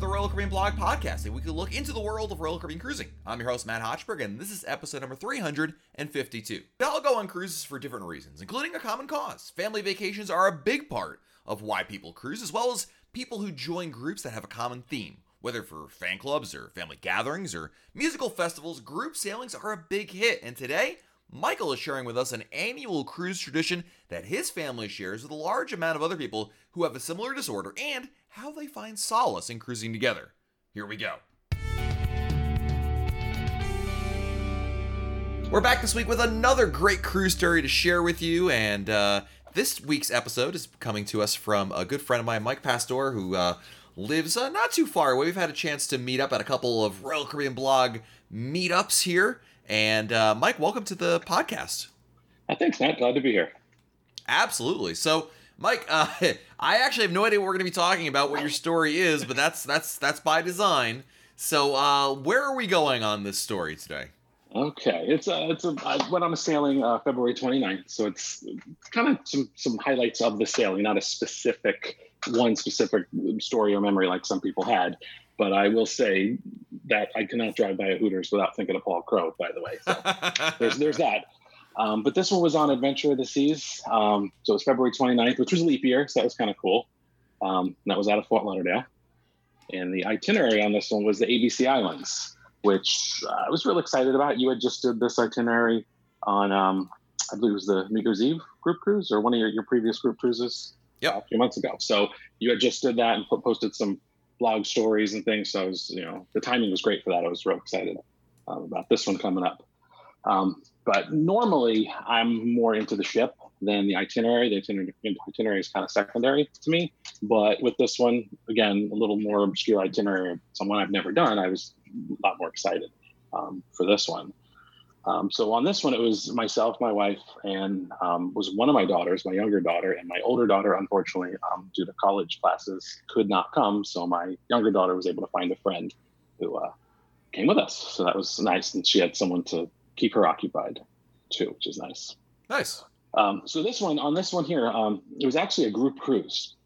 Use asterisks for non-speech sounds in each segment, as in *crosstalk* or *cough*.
the Royal Caribbean Blog Podcast, a weekly look into the world of Royal Caribbean cruising. I'm your host, Matt Hochberg, and this is episode number 352. We all go on cruises for different reasons, including a common cause. Family vacations are a big part of why people cruise, as well as people who join groups that have a common theme. Whether for fan clubs or family gatherings or musical festivals, group sailings are a big hit, and today, Michael is sharing with us an annual cruise tradition that his family shares with a large amount of other people who have a similar disorder and how they find solace in cruising together. Here we go. We're back this week with another great cruise story to share with you, and uh, this week's episode is coming to us from a good friend of mine, Mike Pastor, who uh, lives uh, not too far away. We've had a chance to meet up at a couple of Royal Caribbean blog meetups here and uh, Mike, welcome to the podcast. Uh, thanks, Matt. Glad to be here. Absolutely. So, Mike, uh, *laughs* I actually have no idea what we're going to be talking about, what your story is, but that's that's that's by design. So, uh, where are we going on this story today? Okay, it's a, uh, it's a, I went on a sailing uh, February 29th, so it's kind of some some highlights of the sailing, not a specific one specific story or memory like some people had. But I will say that I cannot drive by a Hooters without thinking of Paul Crowe. By the way, so *laughs* there's there's that. Um, but this one was on Adventure of the Seas, um, so it was February 29th, which was leap year, so that was kind of cool. Um, that was out of Fort Lauderdale, and the itinerary on this one was the ABC Islands, which uh, I was really excited about. You had just did this itinerary on, um, I believe it was the New Year's Eve group cruise or one of your, your previous group cruises yep. a few months ago. So you had just did that and put, posted some blog stories and things. So I was, you know, the timing was great for that. I was real excited um, about this one coming up. Um, but normally I'm more into the ship than the itinerary. The itinerary, itinerary is kind of secondary to me. But with this one, again, a little more obscure itinerary, someone I've never done, I was a lot more excited um, for this one. Um, so on this one, it was myself, my wife, and um, was one of my daughters, my younger daughter, and my older daughter, unfortunately, um, due to college classes, could not come. So my younger daughter was able to find a friend who uh, came with us. So that was nice, and she had someone to keep her occupied too, which is nice. Nice. Um, so this one, on this one here, um, it was actually a group cruise.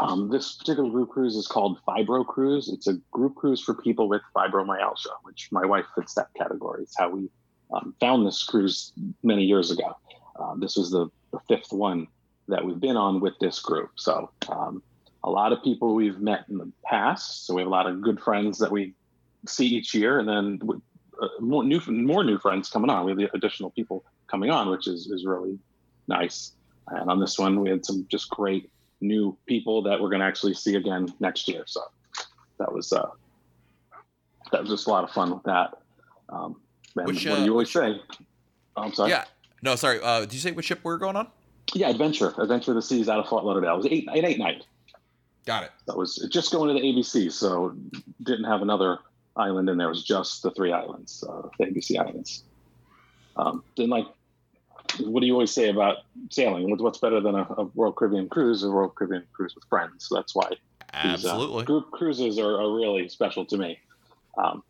Um, this particular group cruise is called Fibro Cruise. It's a group cruise for people with fibromyalgia, which my wife fits that category. It's how we um, found this cruise many years ago. Um, this was the, the, fifth one that we've been on with this group. So um, a lot of people we've met in the past. So we have a lot of good friends that we see each year, and then uh, more new more new friends coming on. We have the additional people coming on, which is is really nice. And on this one, we had some just great new people that we're going to actually see again next year. So that was uh, that was just a lot of fun with that. Um, which, what uh, do you always say? Oh, I'm sorry. Yeah. No, sorry. Uh, did you say what ship we are going on? Yeah, Adventure. Adventure of the Seas out of Fort Lauderdale. It was eight, eight, eight night. Got it. That was just going to the ABC, so didn't have another island in there. It was just the three islands, uh, the ABC islands. Um, then, like, what do you always say about sailing? What's better than a, a Royal Caribbean cruise? A Royal Caribbean cruise with friends. So that's why absolutely these, uh, group cruises are, are, really special to me. Um,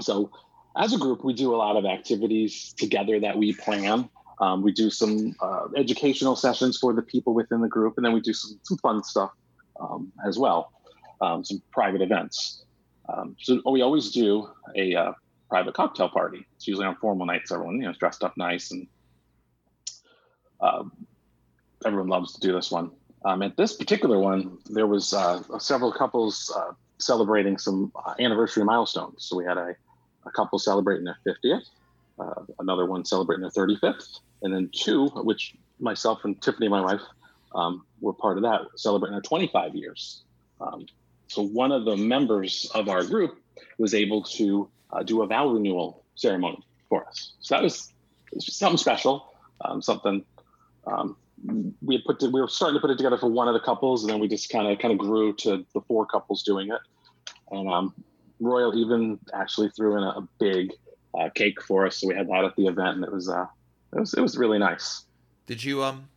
so as a group, we do a lot of activities together that we plan. Um, we do some uh, educational sessions for the people within the group, and then we do some, some fun stuff um, as well, um, some private events. Um, so we always do a uh, private cocktail party. It's usually on formal nights. Everyone you know is dressed up nice, and uh, everyone loves to do this one. Um, at this particular one, there was uh, several couples uh, celebrating some uh, anniversary milestones. So we had a a couple celebrating their 50th, uh, another one celebrating their 35th, and then two, which myself and Tiffany, my wife, um, were part of that, celebrating their 25 years. Um, so one of the members of our group was able to uh, do a vow renewal ceremony for us. So that was, was something special, um, something um, we had put to, we were starting to put it together for one of the couples, and then we just kind of kind of grew to the four couples doing it. And um, Royal even actually threw in a, a big uh, cake for us, so we had that at the event, and it was uh, it was it was really nice. Did you um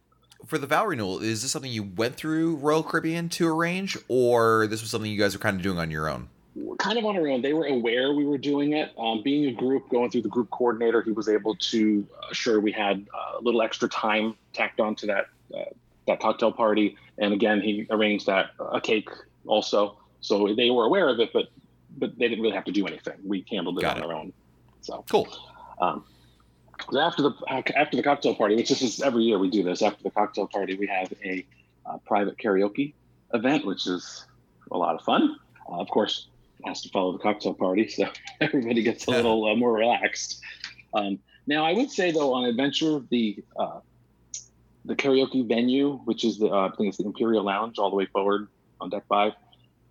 for the vow renewal? Is this something you went through Royal Caribbean to arrange, or this was something you guys were kind of doing on your own? kind of on our own. They were aware we were doing it. Um, being a group, going through the group coordinator, he was able to assure we had uh, a little extra time tacked onto that uh, that cocktail party. And again, he arranged that a cake also so they were aware of it, but but they didn't really have to do anything. We handled it Got on it. our own. So Cool. um, so after the after the cocktail party, which this is every year we do this. After the cocktail party, we have a uh, private karaoke event, which is a lot of fun. Uh, of course, it has to follow the cocktail party, so *laughs* everybody gets a little uh, more relaxed. Um, now, I would say though, on Adventure, the uh, the karaoke venue, which is the uh, I think it's the Imperial Lounge, all the way forward on deck five,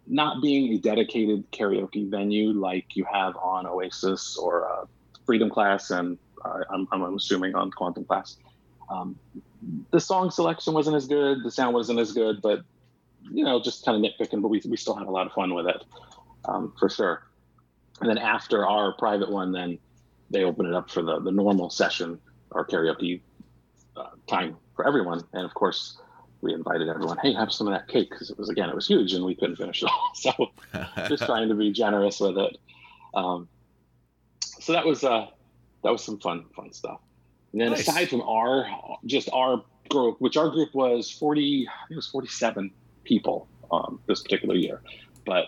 not being a dedicated karaoke venue like you have on Oasis or uh, Freedom Class, and uh, I'm, I'm assuming on Quantum Class. Um, the song selection wasn't as good, the sound wasn't as good, but you know, just kind of nitpicking. But we we still had a lot of fun with it, um, for sure. And then after our private one, then they open it up for the the normal session or karaoke uh, time for everyone. And of course, we invited everyone. Hey, have some of that cake because it was again it was huge and we couldn't finish it all. *laughs* So *laughs* just trying to be generous with it. Um, so that was uh, that was some fun fun stuff. And then Nice. aside from our just our group, which our group was forty, I think it was forty seven people um, this particular year. But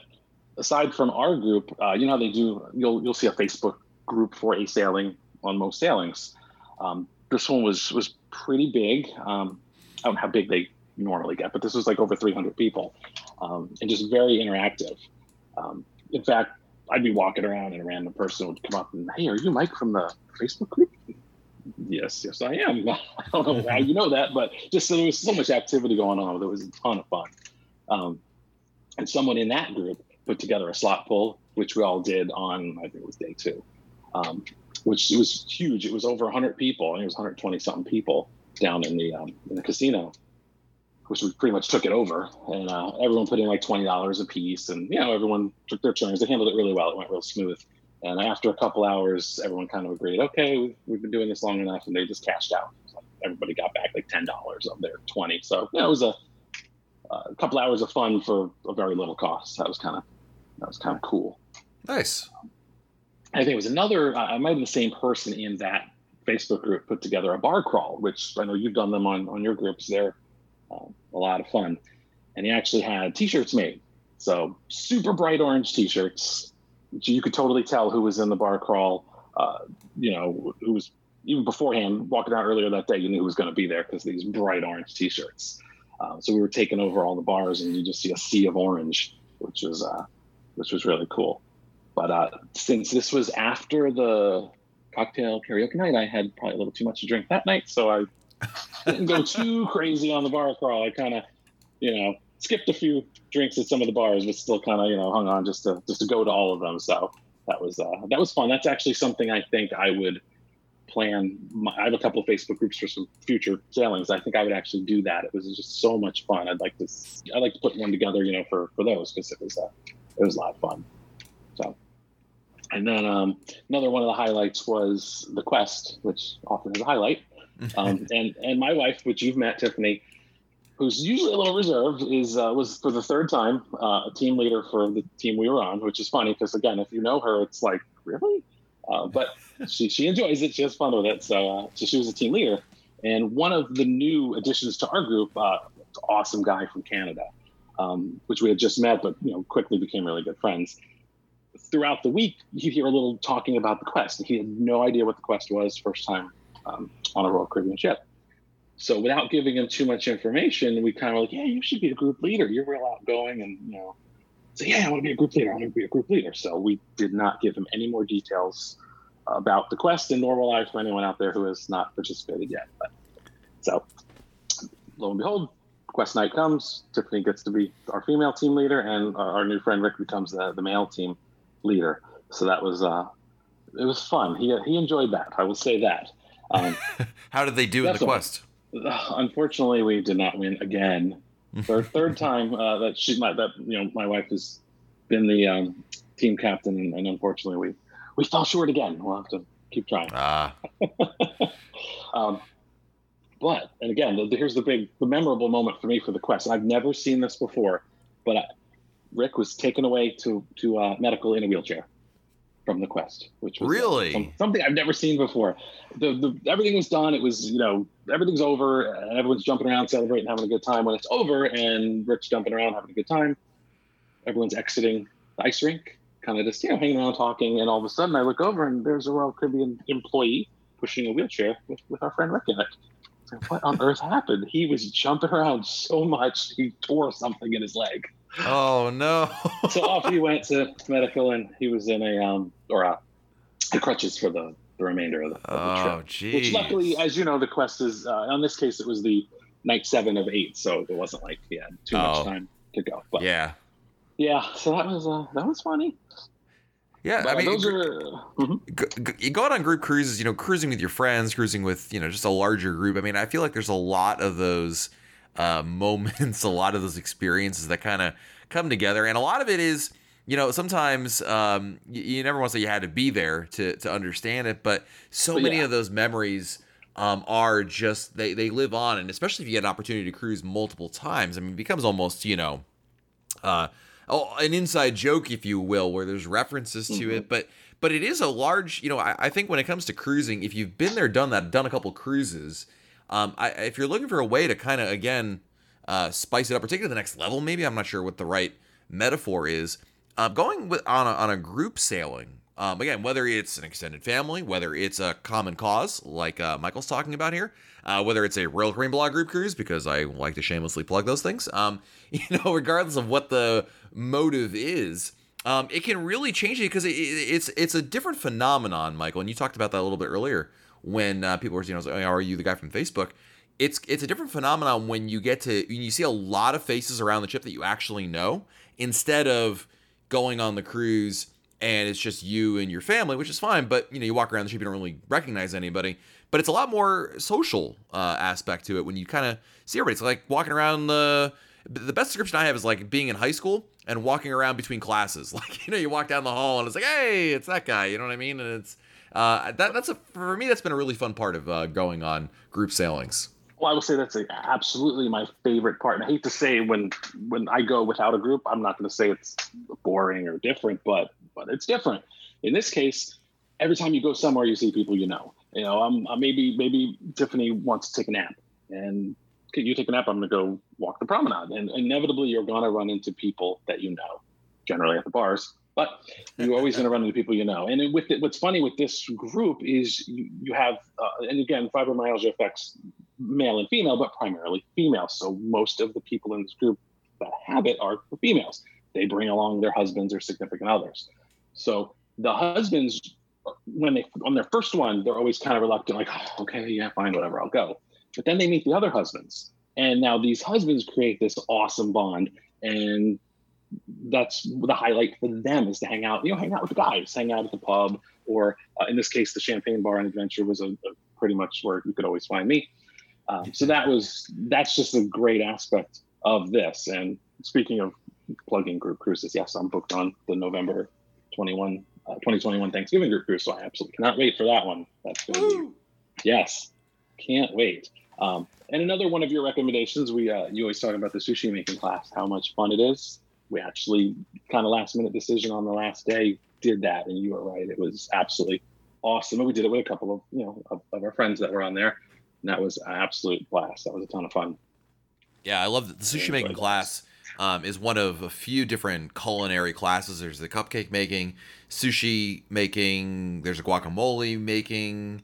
aside from our group, uh, you know how they do. You'll you'll see a Facebook group for a sailing on most sailings. Um, this one was was pretty big. Um, I don't know how big they normally get, but this was like over 300 people, um, and just very interactive. Um, in fact, I'd be walking around and a random person would come up and, "Hey, are you Mike from the Facebook group?" Yes, yes, I am. *laughs* I don't know how you know that, but just so there was so much activity going on. There was a ton of fun. Um, and someone in that group put together a slot pull, which we all did on, I think it was day two, um, which was huge. It was over 100 people. Think it was 120 something people down in the um, in the casino, which we pretty much took it over. And uh, everyone put in like $20 a piece, and you know everyone took their turns. They handled it really well. It went real smooth. And after a couple hours, everyone kind of agreed, okay, we've, we've been doing this long enough, and they just cashed out. So everybody got back like ten dollars of their twenty. So yeah, it was a, a couple hours of fun for a very little cost. That was kind of that was kind of cool. nice. I think it was another. Uh, I might have the same person in that Facebook group put together a bar crawl, which I know you've done them on on your groups. They're um, a lot of fun, and he actually had T-shirts made. So super bright orange T-shirts. You could totally tell who was in the bar crawl. Uh, you know, who was even beforehand walking out earlier that day. You knew who was going to be there because these bright orange T-shirts. Uh, so we were taking over all the bars, and you just see a sea of orange, which was uh, which was really cool. But uh, since this was after the cocktail karaoke night, I had probably a little too much to drink that night, so I didn't *laughs* go too crazy on the bar crawl. I kind of, you know, skipped a few drinks at some of the bars, but still kind of, you know, hung on just to just to go to all of them. So that was uh, that was fun. That's actually something I think I would plan. My, I have a couple of Facebook groups for some future sailings. I think I would actually do that. It was just so much fun. I'd like to I'd like to put one together, you know, for for those because it was uh, it was a lot of fun. So. And then um, another one of the highlights was the quest, which often is a highlight. Um, *laughs* and and my wife, which you've met, Tiffany, who's usually a little reserved, is uh, was for the third time uh, a team leader for the team we were on, which is funny because again, if you know her, it's like really, uh, but *laughs* she she enjoys it. She has fun with it. So uh, so she was a team leader, and one of the new additions to our group, uh, awesome guy from Canada, um, which we had just met, but you know quickly became really good friends throughout the week, you'd hear a little talking about the quest. He had no idea what the quest was first time um, on a Royal Caribbean ship. So without giving him too much information, we kind of were like, yeah, you should be a group leader. You're real outgoing, and you know, so yeah, I want to be a group leader. I want to be a group leader. So we did not give him any more details about the quest, and nor will I for anyone out there who has not participated yet. But so lo and behold, quest night comes. Tiffany gets to be our female team leader, and our, our new friend Rick becomes the, the male team leader. So that was uh, it was fun. He he enjoyed that. I will say that. Um, *laughs* How did they do in the quest? *laughs* unfortunately, we did not win again. Third third *laughs* time uh, that she my that you know my wife has been the um, team captain, and, and unfortunately we we fell short again. We'll have to keep trying. Ah, Um, but and again, the, the- here's the big, the memorable moment for me for the quest. I've never seen this before, but I, Rick was taken away to to uh, medical in a wheelchair from the quest, which was uh, Really? some- something I've never seen before. The, the everything was done. It was you know everything's over, and everyone's jumping around, celebrating, having a good time. When it's over, and Rick's jumping around, having a good time. everyone's exiting the ice rink, kind of just you know hanging around talking, and all of a sudden I look over and there's a Royal Caribbean employee pushing a wheelchair with, with our friend Rick in it. Like, what on earth happened? He was jumping around so much he tore something in his leg. Oh no! *laughs* so off he went to medical, and he was in a um or a, a crutches for the the remainder of the, of the Oh trip. geez. Which luckily, as you know, the quest is uh, on this case it was the night seven of eight, so it wasn't like he had too Oh. much time to go. But yeah, yeah. so that was uh, that was funny. Yeah, But I mean, those are Mhm. g- g- you go on group cruises, you know, cruising with your friends, cruising with, you know, just a larger group. I mean, I feel like there's a lot of those uh, *laughs* moments, a lot of those experiences that kind of come together. And a lot of it is, you know, sometimes um, you, you never want to say you had to be there to, to understand it, but so But many yeah. of those memories um, are just, they, they live on. And especially if you get an opportunity to cruise multiple times, I mean, it becomes almost, you know, uh, oh, an inside joke, if you will, where there's references to Mhm. it. But but it is a large, you know, I, I think when it comes to cruising, if you've been there, done that, done a couple cruises, um, I, if you're looking for a way to kind of again uh, spice it up, or take it to the next level, maybe I'm not sure what the right metaphor is. Uh, going with on a, on a group sailing, um, again, whether it's an extended family, whether it's a common cause like uh, Michael's talking about here, uh, whether it's a Royal Caribbean Blog group cruise, because I like to shamelessly plug those things. Um, *laughs* you know, regardless of what the motive is, um, it can really change it because it, it, it's it's a different phenomenon, Michael. And you talked about that a little bit earlier when uh, people were, you know, like, "Oh, are you the guy from Facebook? It's it's a different phenomenon when you get to you see a lot of faces around the ship that you actually know, instead of going on the cruise and it's just you and your family, which is fine. But you know, you walk around the ship, you don't really recognize anybody. But it's a lot more social uh, aspect to it when you kind of see everybody. It's like walking around the. The best description I have is like being in high school and walking around between classes. *laughs* Like you know, you walk down the hall and it's like, hey, it's that guy. You know what I mean? And it's uh, that that's a for me that's been a really fun part of uh, going on group sailings. Well, I will say that's a, absolutely my favorite part. And I hate to say when when I go without a group, I'm not going to say it's boring or different, but but it's different. In this case, every time you go somewhere, you see people you know. You know, I'm, I'm maybe maybe Tiffany wants to take a nap, and "Okay, you take a nap. I'm going to go walk the promenade, and inevitably you're going to run into people that you know, generally at the bars. But you're always going to run into people you know. And with it, what's funny with this group is you, you have, uh, and again, fibromyalgia affects male and female, but primarily female. So most of the people in this group that have it are females. They bring along their husbands or significant others. So the husbands, when they on their first one, they're always kind of reluctant, like, oh, okay, yeah, fine, whatever, I'll go. But then they meet the other husbands, and now these husbands create this awesome bond, and that's the highlight for them is to hang out, you know, hang out with the guys, hang out at the pub, or uh, in this case, the Champagne Bar and Adventure was a, a pretty much where you could always find me. Um, so that was that's just a great aspect of this. And speaking of plugging group cruises, yes, I'm booked on the November 21, uh, 2021 Thanksgiving group cruise, so I absolutely cannot wait for that one. That's going to be yes, can't wait. Um, and another one of your recommendations, we uh, you always talk about the sushi making class, how much fun it is. We actually kind of last minute decision on the last day did that, and you were right. It was absolutely awesome. And we did it with a couple of you know of, of our friends that were on there, and that was an absolute blast. That was a ton of fun. Yeah, I love that the sushi making class um, is one of a few different culinary classes. There's the cupcake making, sushi making. There's a guacamole making.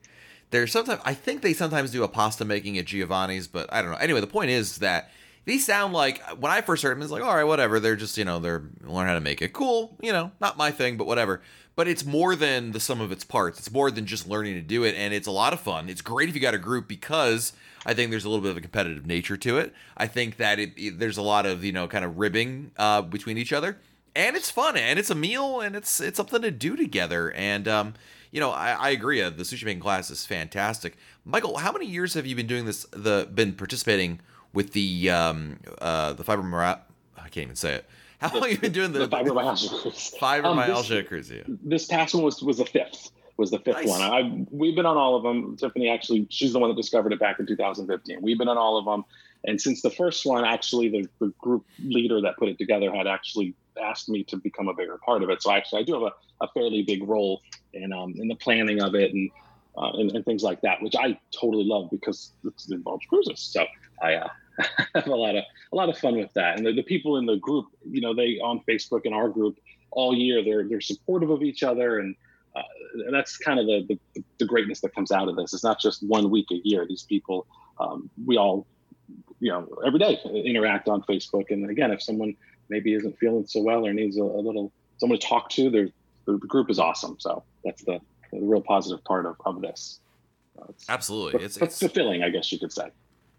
There's sometimes I think they sometimes do a pasta making at Giovanni's, but I don't know. Anyway, the point is that these sound like when I first heard them, it's like all right, whatever. They're just you know they're learn how to make it. Cool, you know, not my thing, but whatever. But it's more than the sum of its parts. It's more than just learning to do it, and it's a lot of fun. It's great if you got a group because I think there's a little bit of a competitive nature to it. I think that it, it- there's a lot of you know kind of ribbing uh, between each other, and it's fun, and it's a meal, and it's it's something to do together. And um, you know, I, I agree. Uh, the sushi making class is fantastic. Michael, how many years have you been doing this? The been participating with the um, uh, the fibromyalgia? I can't even say it. How long have you been doing the, The fibromyalgia cruise. fibromyalgia Um, cruise? Yeah. this past one was was the fifth was the fifth Nice. one I we've been on all of them Tiffany actually she's the one that discovered it back in 2015 we've been on all of them and since the first one actually the, the group leader that put it together had actually asked me to become a bigger part of it so actually I do have a, a fairly big role in um in the planning of it and uh, and, and things like that which I totally love because it involves cruises so I uh, *laughs* have a lot of a lot of fun with that. And the, the people in the group, you know, they on Facebook in our group all year, they're they're supportive of each other, and, uh, that's kind of the, the, the greatness that comes out of this. It's not just one week a year. These people, um, we all, you know, every day interact on Facebook. And again, if someone maybe isn't feeling so well or needs a, a little someone to talk to, the, the group is awesome. So that's the, the real positive part of, of this. Uh, it's, Absolutely, it's, it's fulfilling, I guess you could say.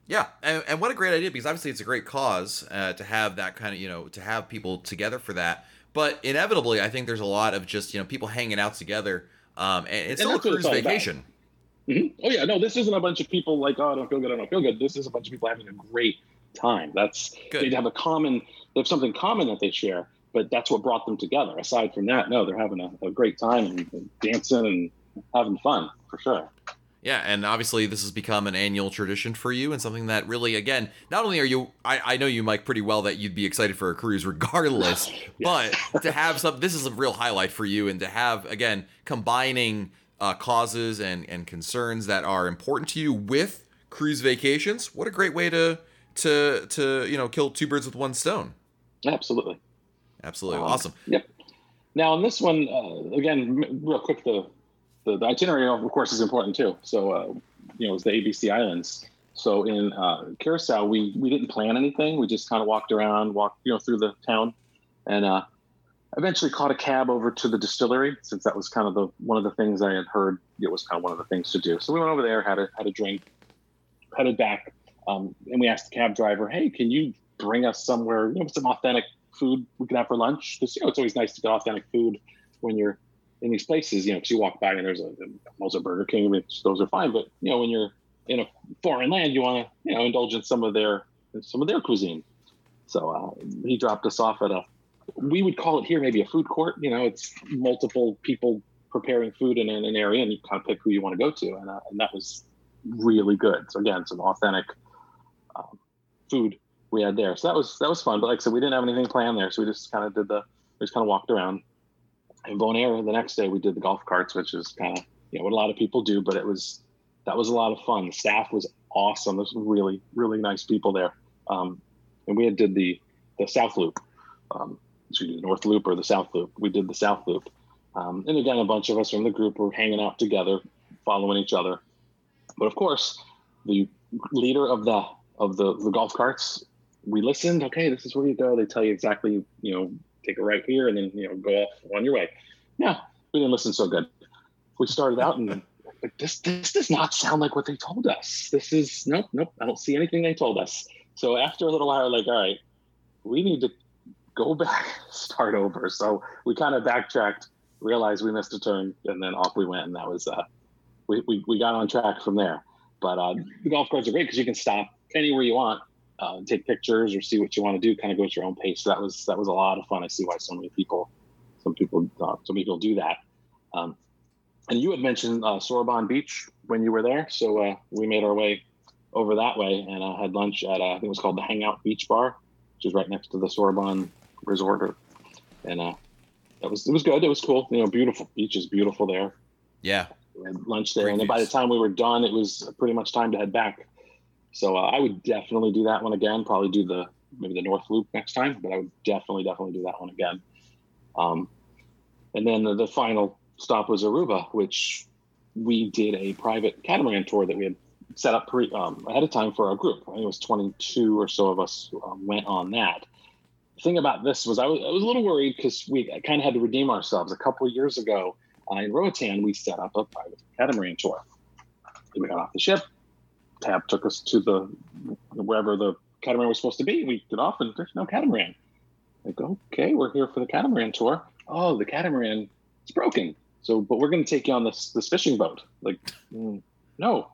Yeah, and, and, what a great idea because obviously it's a great cause uh, to have that kind of you know to have people together for that. But inevitably, I think there's a lot of just you know people hanging out together, um, and it's and still a cruise vacation. Mm-hmm. Oh yeah, no, this isn't a bunch of people like oh I don't feel good, I don't feel good. This is a bunch of people having a great time. That's good. they have a common, they have something common that they share, but that's what brought them together. Aside from that, no, they're having a, a great time and, and dancing and having fun for sure. Yeah, and obviously this has become an annual tradition for you and something that really, again, not only are you, I, I know you, Mike, pretty well that you'd be excited for a cruise *laughs* regardless, *laughs* but to have some, this is a real highlight for you and to have, again, combining uh, causes and, and concerns that are important to you with cruise vacations. What a great way to, to, to, you know, kill two birds with one stone. Absolutely. Absolutely. Um, awesome. Yep. Now on this one, uh, again, real quick, the the, the itinerary, of course, is important too. So, uh, you know, it's the ABC Islands. So in uh, Curacao, we we didn't plan anything. We just kind of walked around, walked you know through the town, and uh, eventually caught a cab over to the distillery since that was kind of the one of the things I had heard it was kind of one of the things to do. So we went over there, had a had a drink, headed back, um, and we asked the cab driver, "Hey, can you bring us somewhere, you know, some authentic food we can have for lunch? You know it's always nice to get authentic food when you're in these places, you know, because you walk by and there's a a Burger King, which those are fine, but you know, when you're in a foreign land, you want to you know indulge in some of their some of their cuisine. So uh, he dropped us off at a we would call it here maybe a food court. You know, it's multiple people preparing food in an, area, and you kind of pick who you want to go to, and, uh, and that was really good. So again, some authentic um, food we had there. So that was that was fun. But like I said, we didn't have anything planned there, so we just kind of did the we just kind of walked around in Bonaire the next day we did the golf carts, which is kind of you know what a lot of people do, but it was that was a lot of fun. The staff was awesome. There's really really nice people there, um, and we had did the the South Loop, um, so the North Loop or the South Loop. We did the South Loop, um, and again a bunch of us from the group were hanging out together, following each other. But of course, the leader of the of the, the golf carts, we listened. Okay, this is where you go. They tell you exactly you know take a right here and then you know go off on your way. No, we didn't listen so good. We started out and this this does not sound like what they told us. This is nope nope. I don't see anything they told us. So after a little while, like all right, we need to go back, *laughs* start over. So we kind of backtracked, realized we missed a turn, and then off we went. And that was uh, we we, we got on track from there. But uh, the golf carts are great because you can stop anywhere you want uh, take pictures or see what you want to do. Kind of go at your own pace. So that was that was a lot of fun. I see why so many people, some people, uh, some people do that. Um, and you had mentioned uh, Sorobon Beach when you were there, so uh, we made our way over that way and uh, had lunch at uh, I think it was called the Hangout Beach Bar, which is right next to the Sorobon Resort, and uh, that was it was good. It was cool. You know, beautiful beach is beautiful there. Yeah. We had lunch there, Great and then by the time we were done, it was pretty much time to head back so uh, I would definitely do that one again. Probably do the maybe the North Loop next time, but I would definitely definitely do that one again. Um, and then the, the, final stop was Aruba, which we did a private catamaran tour that we had set up pre, um, ahead of time for our group. I think it was 22 or so of us um, went on that. The thing about this was I was, I was a little worried because we kind of had to redeem ourselves. A couple of years ago uh, in Roatan, we set up a private catamaran tour. We got off the ship, tab took us to the wherever the catamaran was supposed to be. We get off and there's no catamaran. Like, okay, we're here for the catamaran tour. Oh, the catamaran is broken. So, but we're going to take you on this this fishing boat. Like, mm, no,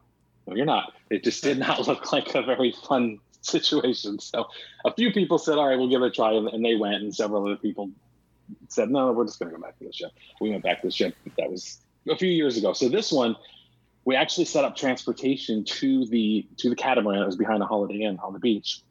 no, you're not. It just did not *laughs* look like a very fun situation. So, a few people said, "All right, we'll give it a try," and they went. And several other people said, "No, we're just going to go back to the ship." We went back to the ship. That was a few years ago. So this one, we actually set up transportation to the to the catamaran that was behind the Holiday Inn on the beach.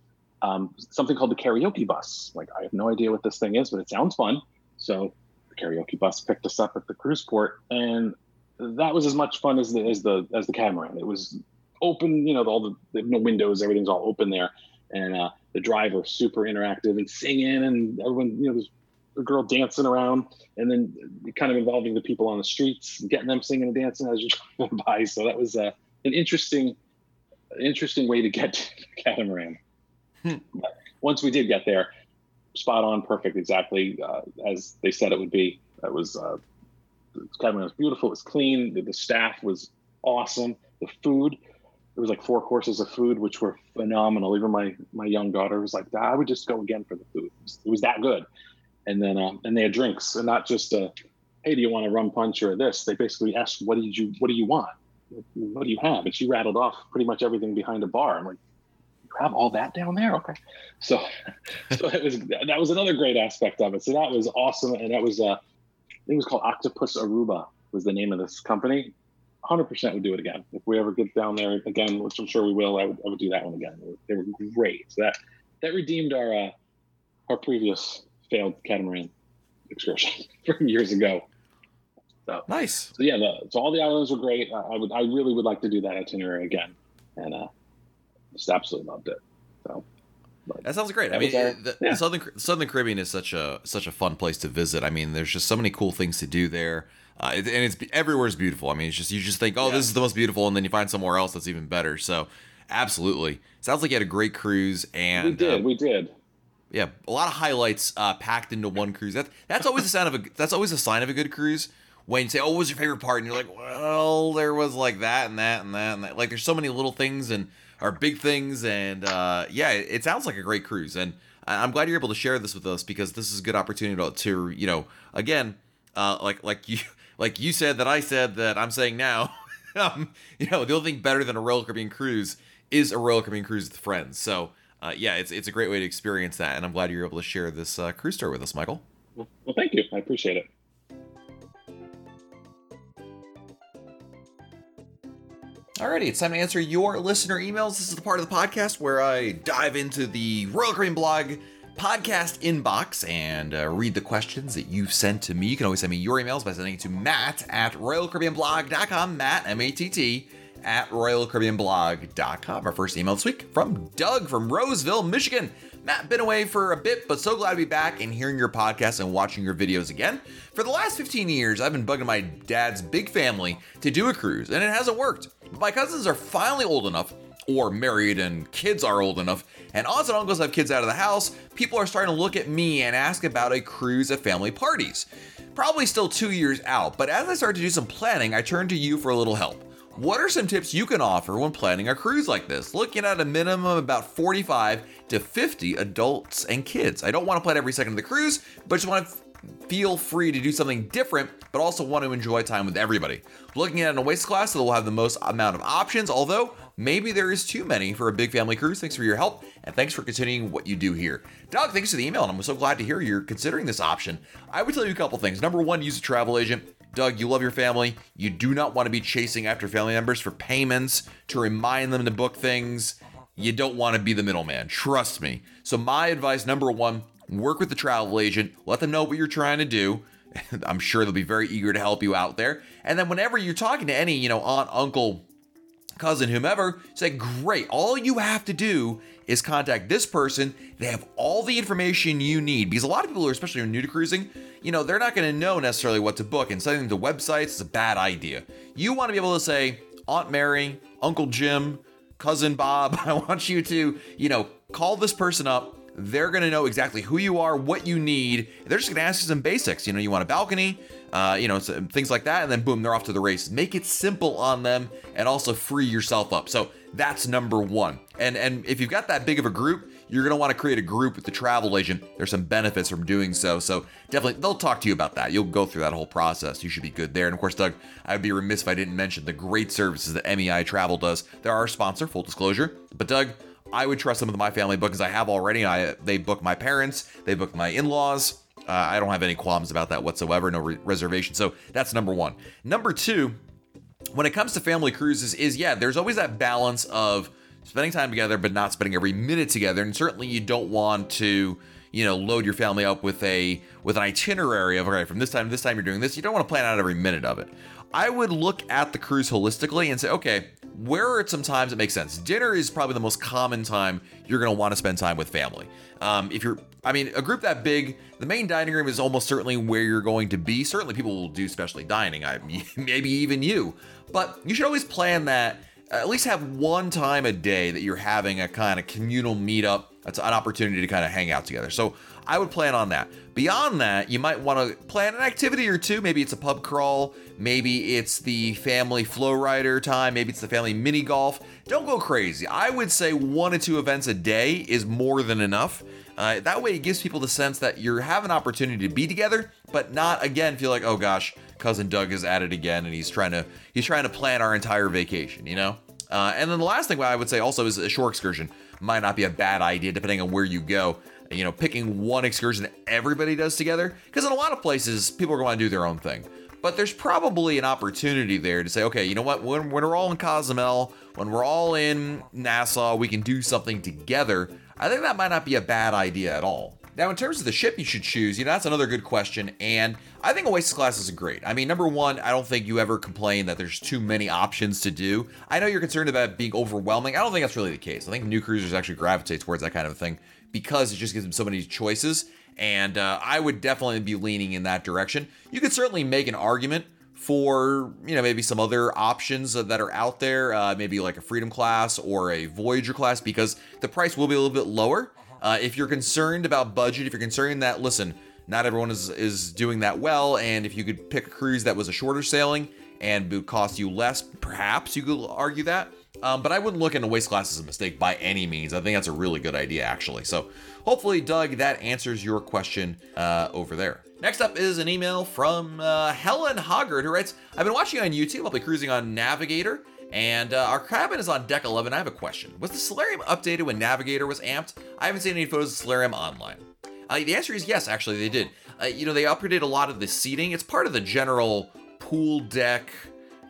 Um, something called the karaoke bus. Like I have no idea what this thing is, but it sounds fun. So the karaoke bus picked us up at the cruise port, and that was as much fun as the as the as the catamaran. It was open, you know, all the, no windows, everything's all open there. and uh, the driver super interactive and singing, and everyone, you know, there's a girl dancing around, and then kind of involving the people on the streets, getting them singing and dancing as you're *laughs* driving by. So that was uh, an interesting, interesting way to get *laughs* to the Catamaran. Hmm. once we did get there, spot on, perfect, exactly uh, as they said it would be. That was uh, Catamaran was beautiful. It was clean. The, the staff was awesome. The food it was like four courses of food, which were phenomenal. Even my my young daughter was like, I would just go again for the food. It was, it was that good. And then um, and they had drinks, and not just a, hey, do you want a rum punch or this? They basically asked, what did you what do you want? What do you have? And she rattled off pretty much everything behind a bar. I'm like, you have all that down there? Okay. So *laughs* so it was that was another great aspect of it. So that was awesome, and that was uh, it was called Octopus Aruba was the name of this company 100% would do it again. If we ever get down there again, which I'm sure we will, I would, I would do that one again. They were great. So that that redeemed our uh, our previous failed catamaran excursion *laughs* from years ago. So nice. So yeah, the, so all the islands were great. I, I, would I really would like to do that itinerary again, and uh, just absolutely loved it. So. That sounds great. I mean, our, the, yeah. Southern Southern Caribbean is such a such a fun place to visit. I mean, there's just so many cool things to do there. Uh, and it's everywhere's beautiful. I mean, it's just you just think, oh, yeah. this is the most beautiful, and then you find somewhere else that's even better. So, absolutely, sounds like you had a great cruise, and we did, uh, we did. Yeah, a lot of highlights uh, packed into one cruise. That that's always a sign of a that's always a sign of a good cruise. When you say, "Oh, what was your favorite part?" and you're like, "Well, there was like that and that and that and that." Like, there's so many little things and are big things, and uh, yeah, it, it sounds like a great cruise. And I'm glad you're able to share this with us because this is a good opportunity to, to you know, again, uh, like like you *laughs* like you said that I said that I'm saying now. *laughs* um, you know, the only thing better than a Royal Caribbean cruise is a Royal Caribbean cruise with friends. So uh, yeah, it's it's a great way to experience that, and I'm glad you're able to share this uh, cruise story with us, Michael. Well, well, thank you. I appreciate it. Alrighty, it's time to answer your listener emails. This is the part of the podcast where I dive into the Royal Caribbean blog podcast inbox and uh, read the questions that you've sent to me. You can always send me your emails by sending it to matt at royalcaribbeanblog.com. Matt, M A T T, at royalcaribbeanblog.com. Our first email this week from Doug from Roseville, Michigan. Matt, been away for a bit, but so glad to be back and hearing your podcast and watching your videos again. For the last 15 years, I've been bugging my dad's big family to do a cruise, and it hasn't worked. My cousins are finally old enough or married and kids are old enough, and aunts and uncles have kids out of the house, people are starting to look at me and ask about a cruise at family parties. Probably still two years out, but as I start to do some planning, I turn to you for a little help. What are some tips you can offer when planning a cruise like this? Looking at a minimum of about 45 to 50 adults and kids. I don't want to plan every second of the cruise, but just want to feel free to do something different, but also want to enjoy time with everybody. Looking at an Oasis class that will have the most amount of options, although maybe there is too many for a big family cruise. Thanks for your help, and thanks for continuing what you do here. Doug, thanks for the email, and I'm so glad to hear you're considering this option. I would tell you a couple things. Number one, use a travel agent. Doug, you love your family. You do not want to be chasing after family members for payments to remind them to book things. You don't want to be the middleman. Trust me. So, my advice number one work with the travel agent, let them know what you're trying to do. *laughs* I'm sure they'll be very eager to help you out there. And then whenever you're talking to any, you know, aunt, uncle, cousin, whomever, say, great, all you have to do is contact this person. They have all the information you need because a lot of people who are especially new to cruising, you know, they're not going to know necessarily what to book and sending them to websites is a bad idea. You want to be able to say, Aunt Mary, Uncle Jim, cousin Bob, *laughs* I want you to, you know, call this person up they're going to know exactly who you are, what you need. They're just going to ask you some basics. You know, you want a balcony, uh, you know, things like that, and then boom, they're off to the race. Make it simple on them, and also free yourself up. So that's number one. And and if you've got that big of a group, you're to want to create a group with the travel agent. There's some benefits from doing so. So definitely, they'll talk to you about that. You'll go through that whole process. You should be good there. And of course, Doug, I would be remiss if I didn't mention the great services that MEI Travel does. They're our sponsor, full disclosure. But Doug, I would trust them with my family bookings I have already. I they book my parents, they book my in-laws. Uh, I don't have any qualms about that whatsoever. No re- reservation. So that's number one. Number two, when it comes to family cruises, is yeah, there's always that balance of spending time together, but not spending every minute together. And certainly, you don't want to you know load your family up with a with an itinerary of okay from this time to this time you're doing this you don't want to plan out every minute of it i would look at the cruise holistically and say okay where are some times it makes sense? Dinner is probably the most common time you're going to want to spend time with family. Um, if you're, I mean, a group that big, the main dining room is almost certainly where you're going to be. Certainly, people will do specialty dining. I *laughs* maybe even you, but you should always plan that. At least have one time a day that you're having a kind of communal meetup. That's an opportunity to kind of hang out together. So I would plan on that. Beyond that, you might want to plan an activity or two. Maybe it's a pub crawl. Maybe it's the family FlowRider time. Maybe it's the family mini golf. Don't go crazy. I would say one or two events a day is more than enough. Uh, that way, it gives people the sense that you have an opportunity to be together, but not again feel like, oh gosh, cousin Doug is at it again, and he's trying to he's trying to plan our entire vacation. You know. Uh, and then the last thing I would say also is a shore excursion might not be a bad idea depending on where you go you know, picking one excursion that everybody does together. Because in a lot of places, people are going to do their own thing. But there's probably an opportunity there to say, okay, you know what? When, when we're all in Cozumel, when we're all in Nassau, we can do something together. I think that might not be a bad idea at all. Now, in terms of the ship you should choose, you know, that's another good question. And I think Oasis class is great. I mean, number one, I don't think you ever complain that there's too many options to do. I know you're concerned about being overwhelming. I don't think that's really the case. I think new cruisers actually gravitate towards that kind of thing because it just gives them so many choices. And uh, I would definitely be leaning in that direction. You could certainly make an argument for you know maybe some other options that are out there, uh, maybe like a Freedom class or a Voyager class, because the price will be a little bit lower. Uh, if you're concerned about budget, if you're concerned that listen, not everyone is is doing that well, and if you could pick a cruise that was a shorter sailing and would cost you less, perhaps you could argue that. Um, but I wouldn't look into Oasis class as a mistake by any means. I think that's a really good idea, actually. So hopefully, Doug, that answers your question uh, over there. Next up is an email from uh, Helen Hoggard, who writes I've been watching on YouTube. I'll be cruising on Navigator, and uh, our cabin is on deck 11. I have a question Was the Solarium updated when Navigator was amped? I haven't seen any photos of Solarium online. Uh, the answer is yes, actually, they did. Uh, you know, they updated a lot of the seating. It's part of the general pool deck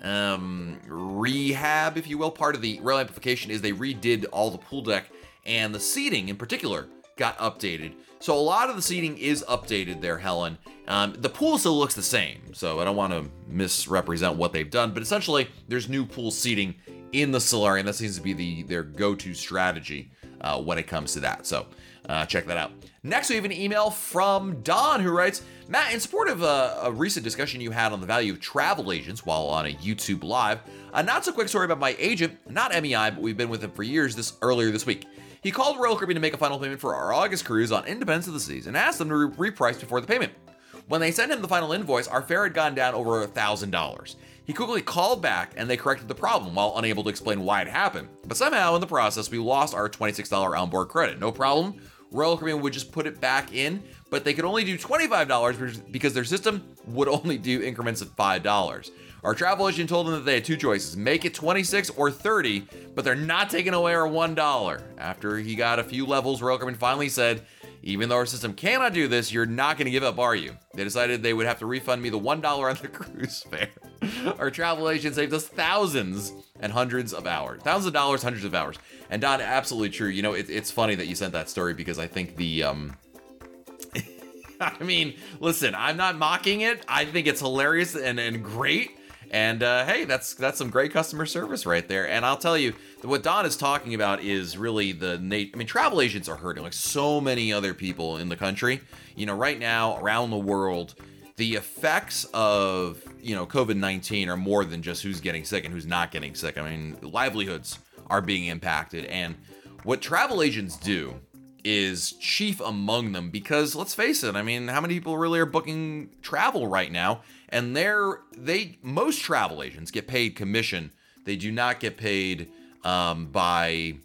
um, rehab, if you will. Part of the Royal Amplification is they redid all the pool deck and the seating in particular got updated. So a lot of the seating is updated there, Helen. Um, the pool still looks the same, so I don't want to misrepresent what they've done, but essentially there's new pool seating in the Solarium. That seems to be the their go-to strategy uh, when it comes to that. So uh, check that out. Next, we have an email from Don who writes Matt, in support of a, a, recent discussion you had on the value of travel agents while on a YouTube live, a not so quick story about my agent, not MEI, but we've been with him for years this earlier this week. He called Royal Caribbean to make a final payment for our August cruise on Independence of the Seas and asked them to re- reprice before the payment. When they sent him the final invoice, our fare had gone down over $1,000. He quickly called back and they corrected the problem while unable to explain why it happened. But somehow in the process, we lost our $26 onboard credit. No problem. Royal Caribbean would just put it back in, but they could only do $25 because their system would *laughs* only do increments of $5. Our travel agent told them that they had two choices make it 26 or 30, but they're not taking away our $1. After he got a few levels, Royal Caribbean finally said, even though our system cannot do this, you're not going to give up, are you? They decided they would have to refund me the $1 on the *laughs* cruise fare. Our travel agent saved us thousands and hundreds of hours. Thousands of dollars, hundreds of hours. And Don, absolutely true. You know, it, it's funny that you sent that story because I think the um *laughs* I mean, listen, I'm not mocking it. I think it's hilarious and, and great. And uh, hey, that's that's some great customer service right there. And I'll tell you, what Don is talking about is really the. I mean, travel agents are hurting like so many other people in the country. You know, right now around the world, the effects of you know COVID nineteen are more than just who's getting sick and who's not getting sick. I mean, livelihoods are being impacted, and what travel agents do is chief among them because let's face it, I mean, how many people really are booking travel right now? And they're they most travel agents get paid commission. They do not get paid um, by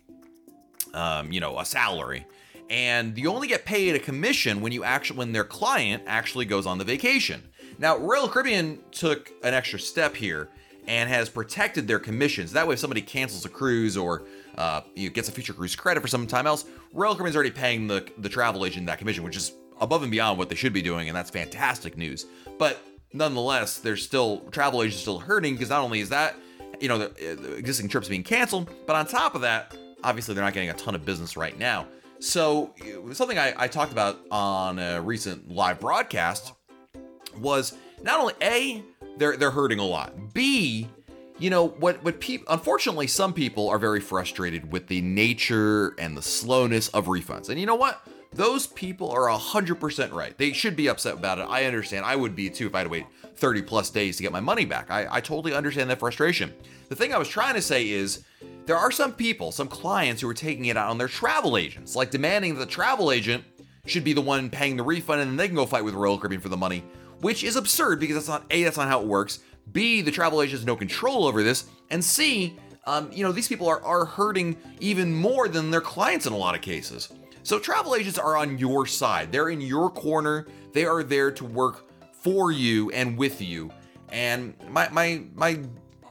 um, you know a salary, and you only get paid a commission when you actually when their client actually goes on the vacation. Now, Royal Caribbean took an extra step here and has protected their commissions. That way, if somebody cancels a cruise or uh, gets a future cruise credit for some time else, Royal Caribbean's already paying the the travel agent that commission, which is above and beyond what they should be doing, and that's fantastic news. But nonetheless, there's still travel agents still hurting because not only is that you know the, the existing trips being canceled, but on top of that, obviously they're not getting a ton of business right now. So something I, I talked about on a recent live broadcast was not only a they're they're hurting a lot. B you know what what people unfortunately some people are very frustrated with the nature and the slowness of refunds. And you know what? Those people are 100% right. They should be upset about it. I understand. I would be too if i had to wait 30 plus days to get my money back. I, I totally understand that frustration. The thing i was trying to say is there are some people some clients who are taking it out on their travel agents like demanding that the travel agent should be the one paying the refund and then they can go fight with royal caribbean for the money which is absurd because that's not a that's not how it works B, the travel agent has no control over this, and C, um, you know, these people are, are hurting even more than their clients in a lot of cases. So travel agents are on your side. They're in your corner. They are there to work for you and with you. And my my my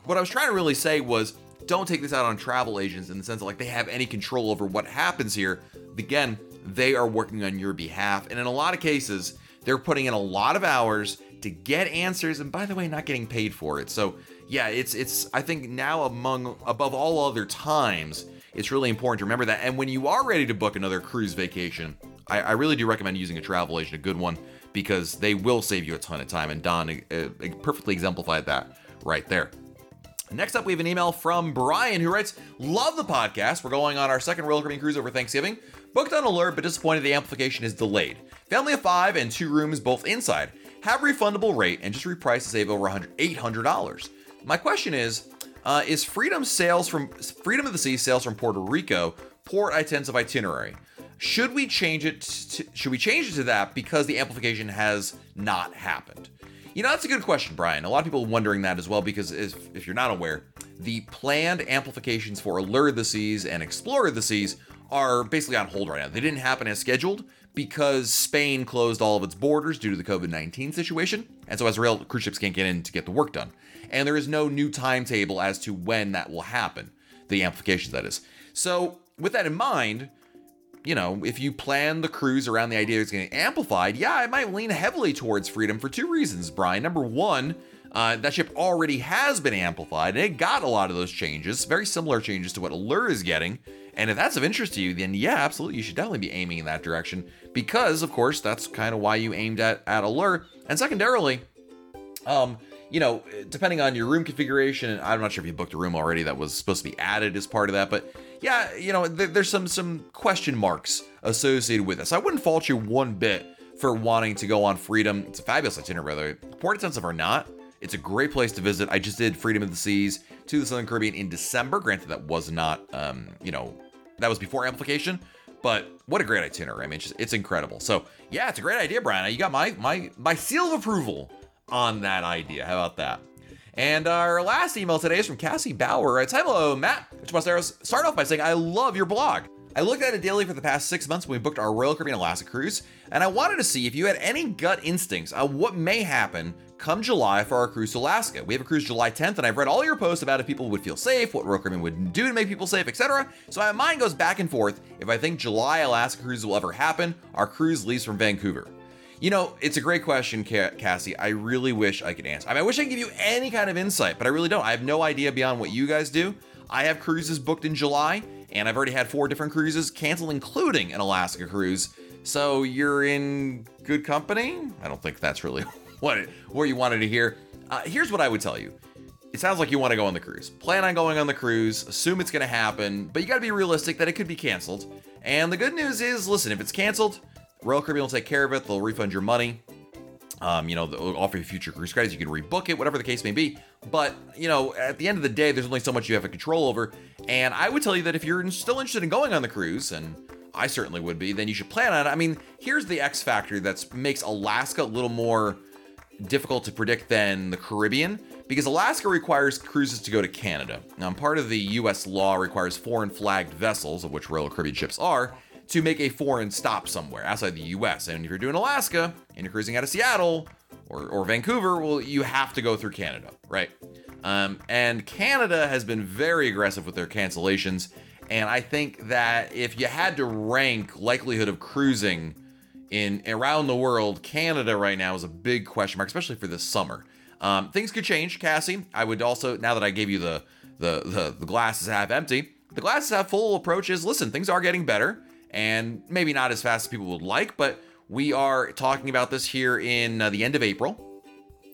what I was trying to really say was don't take this out on travel agents in the sense that like they have any control over what happens here. Again, they are working on your behalf. And in a lot of cases, they're putting in a lot of hours to get answers and by the way not getting paid for it so yeah it's it's i think now among above all other times it's really important to remember that and when you are ready to book another cruise vacation i, I really do recommend using a travel agent a good one because they will save you a ton of time and don uh, perfectly exemplified that right there Next up, we have an email from Brian who writes, Love the podcast. We're going on our second Royal Caribbean cruise over Thanksgiving. Booked on Allure, but disappointed the amplification is delayed. Family of five and two rooms, both inside have refundable rate, and just reprice to save over $800. My question is, uh, is Freedom sales from Freedom of the Sea sales from Puerto Rico port intensive itinerary? Should we change it? To, should we change it to that because the amplification has not happened? You know, that's a good question, Brian. A lot of people are wondering that as well because if, if you're not aware, the planned amplifications for Allure the Seas and Explorer the Seas are basically on hold right now. They didn't happen as scheduled because Spain closed all of its borders due to the COVID 19 situation. And so, as rail cruise ships can't get in to get the work done. And there is no new timetable as to when that will happen, the amplifications, that is. So, with that in mind, you know, if you plan the cruise around the idea it's getting amplified, yeah, I might lean heavily towards freedom for two reasons, Brian. Number one, uh, that ship already has been amplified and it got a lot of those changes, very similar changes to what Allure is getting. And if that's of interest to you, then yeah, absolutely, you should definitely be aiming in that direction because, of course, that's kind of why you aimed at at Allure. And secondarily, um, you know, depending on your room configuration, I'm not sure if you booked a room already that was supposed to be added as part of that, but yeah, you know, th- there's some some question marks associated with this. I wouldn't fault you one bit for wanting to go on Freedom. It's a fabulous itinerary, whether port intensive or not. It's a great place to visit. I just did Freedom of the Seas to the Southern Caribbean in December. Granted, that was not, um, you know, that was before amplification, but what a great itinerary! I mean, it's, just, it's incredible. So yeah, it's a great idea, Brian. You got my my my seal of approval on that idea. How about that? And our last email today is from Cassie Bauer. It's hello, Matt. Which must start off by saying I love your blog. I looked at it daily for the past six months when we booked our Royal Caribbean Alaska cruise, and I wanted to see if you had any gut instincts on what may happen come July for our cruise to Alaska. We have a cruise July 10th, and I've read all your posts about if people would feel safe, what Caribbean would do to make people safe, etc. So my mind goes back and forth if I think July Alaska cruise will ever happen. Our cruise leaves from Vancouver. You know, it's a great question, Cassie. I really wish I could answer. I mean, I wish I could give you any kind of insight, but I really don't. I have no idea beyond what you guys do. I have cruises booked in July, and I've already had four different cruises canceled, including an Alaska cruise. So you're in good company. I don't think that's really *laughs* what what you wanted to hear. Uh, here's what I would tell you. It sounds like you want to go on the cruise. Plan on going on the cruise. Assume it's going to happen, but you got to be realistic that it could be canceled. And the good news is, listen, if it's canceled, Royal Caribbean will take care of it. They'll refund your money. Um, you know, they'll offer you future cruise credits. You can rebook it, whatever the case may be. But you know, at the end of the day, there's only so much you have control over. And I would tell you that if you're still interested in going on the cruise, and I certainly would be, then you should plan on it. I mean, here's the X factor that makes Alaska a little more difficult to predict than the Caribbean because Alaska requires cruises to go to Canada. Now, part of the US law requires foreign flagged vessels, of which Royal Caribbean ships are, to make a foreign stop somewhere outside the US. And if you're doing Alaska and you're cruising out of Seattle or, or Vancouver, well, you have to go through Canada, right? Um, and Canada has been very aggressive with their cancellations. And I think that if you had to rank likelihood of cruising in around the world, Canada right now is a big question mark, especially for this summer. Um, things could change, Cassie. I would also now that I gave you the the the, the glasses half empty, the glasses half full approach is listen, things are getting better, and maybe not as fast as people would like, but we are talking about this here in uh, the end of April,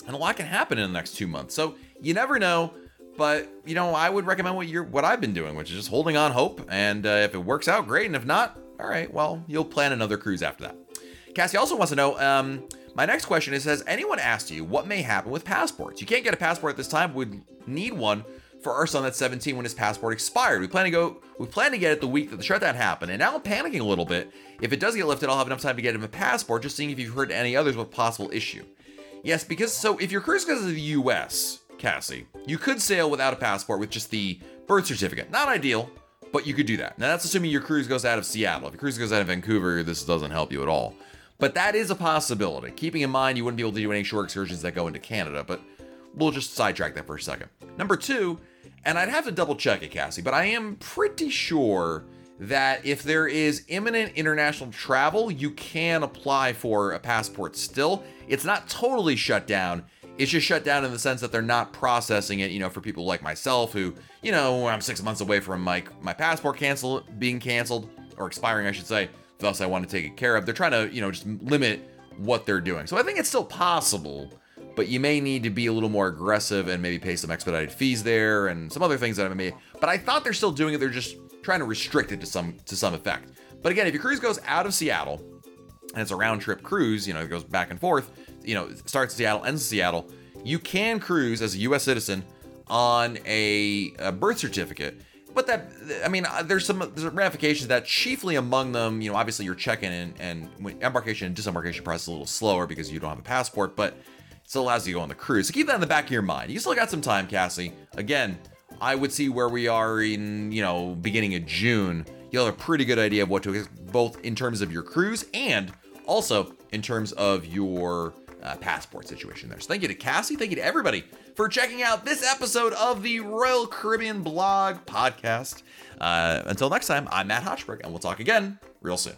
and a lot can happen in the next two months. So you never know. But you know, I would recommend what you're what I've been doing, which is just holding on hope. And uh, if it works out, great. And if not, all right, well, you'll plan another cruise after that. Cassie also wants to know. Um, my next question is: Has anyone asked you what may happen with passports? You can't get a passport at this time. We'd need one for our son that's 17 when his passport expired. We plan to go. We plan to get it the week that the shutdown happened, and now I'm panicking a little bit. If it does get lifted, I'll have enough time to get him a passport. Just seeing if you've heard any others with possible issue. Yes, because so if your cruise goes to the U.S., Cassie, you could sail without a passport with just the birth certificate. Not ideal, but you could do that. Now that's assuming your cruise goes out of Seattle. If your cruise goes out of Vancouver, this doesn't help you at all. But that is a possibility. Keeping in mind you wouldn't be able to do any short excursions that go into Canada, but we'll just sidetrack that for a second. Number two, and I'd have to double check it, Cassie, but I am pretty sure that if there is imminent international travel, you can apply for a passport still. It's not totally shut down. It's just shut down in the sense that they're not processing it, you know, for people like myself who, you know, I'm six months away from my my passport cancel being canceled or expiring, I should say. Thus, I want to take it care of. They're trying to, you know, just limit what they're doing. So I think it's still possible, but you may need to be a little more aggressive and maybe pay some expedited fees there and some other things that I may. But I thought they're still doing it. They're just trying to restrict it to some to some effect. But again, if your cruise goes out of Seattle and it's a round trip cruise, you know, it goes back and forth, you know, starts in Seattle, ends in Seattle, you can cruise as a U.S. citizen on a, a birth certificate. But that, I mean, uh, there's some there's ramifications that chiefly among them, you know, obviously your check-in and, and embarkation and disembarkation process is a little slower because you don't have a passport, but it still allows you to go on the cruise. So keep that in the back of your mind. You still got some time, Cassie. Again, I would see where we are in, you know, beginning of June. You'll have a pretty good idea of what to expect, both in terms of your cruise and also in terms of your uh, passport situation there. So thank you to Cassie. Thank you to everybody for checking out this episode of the Royal Caribbean Blog Podcast. Uh, until next time, I'm Matt Hochberg, and we'll talk again real soon.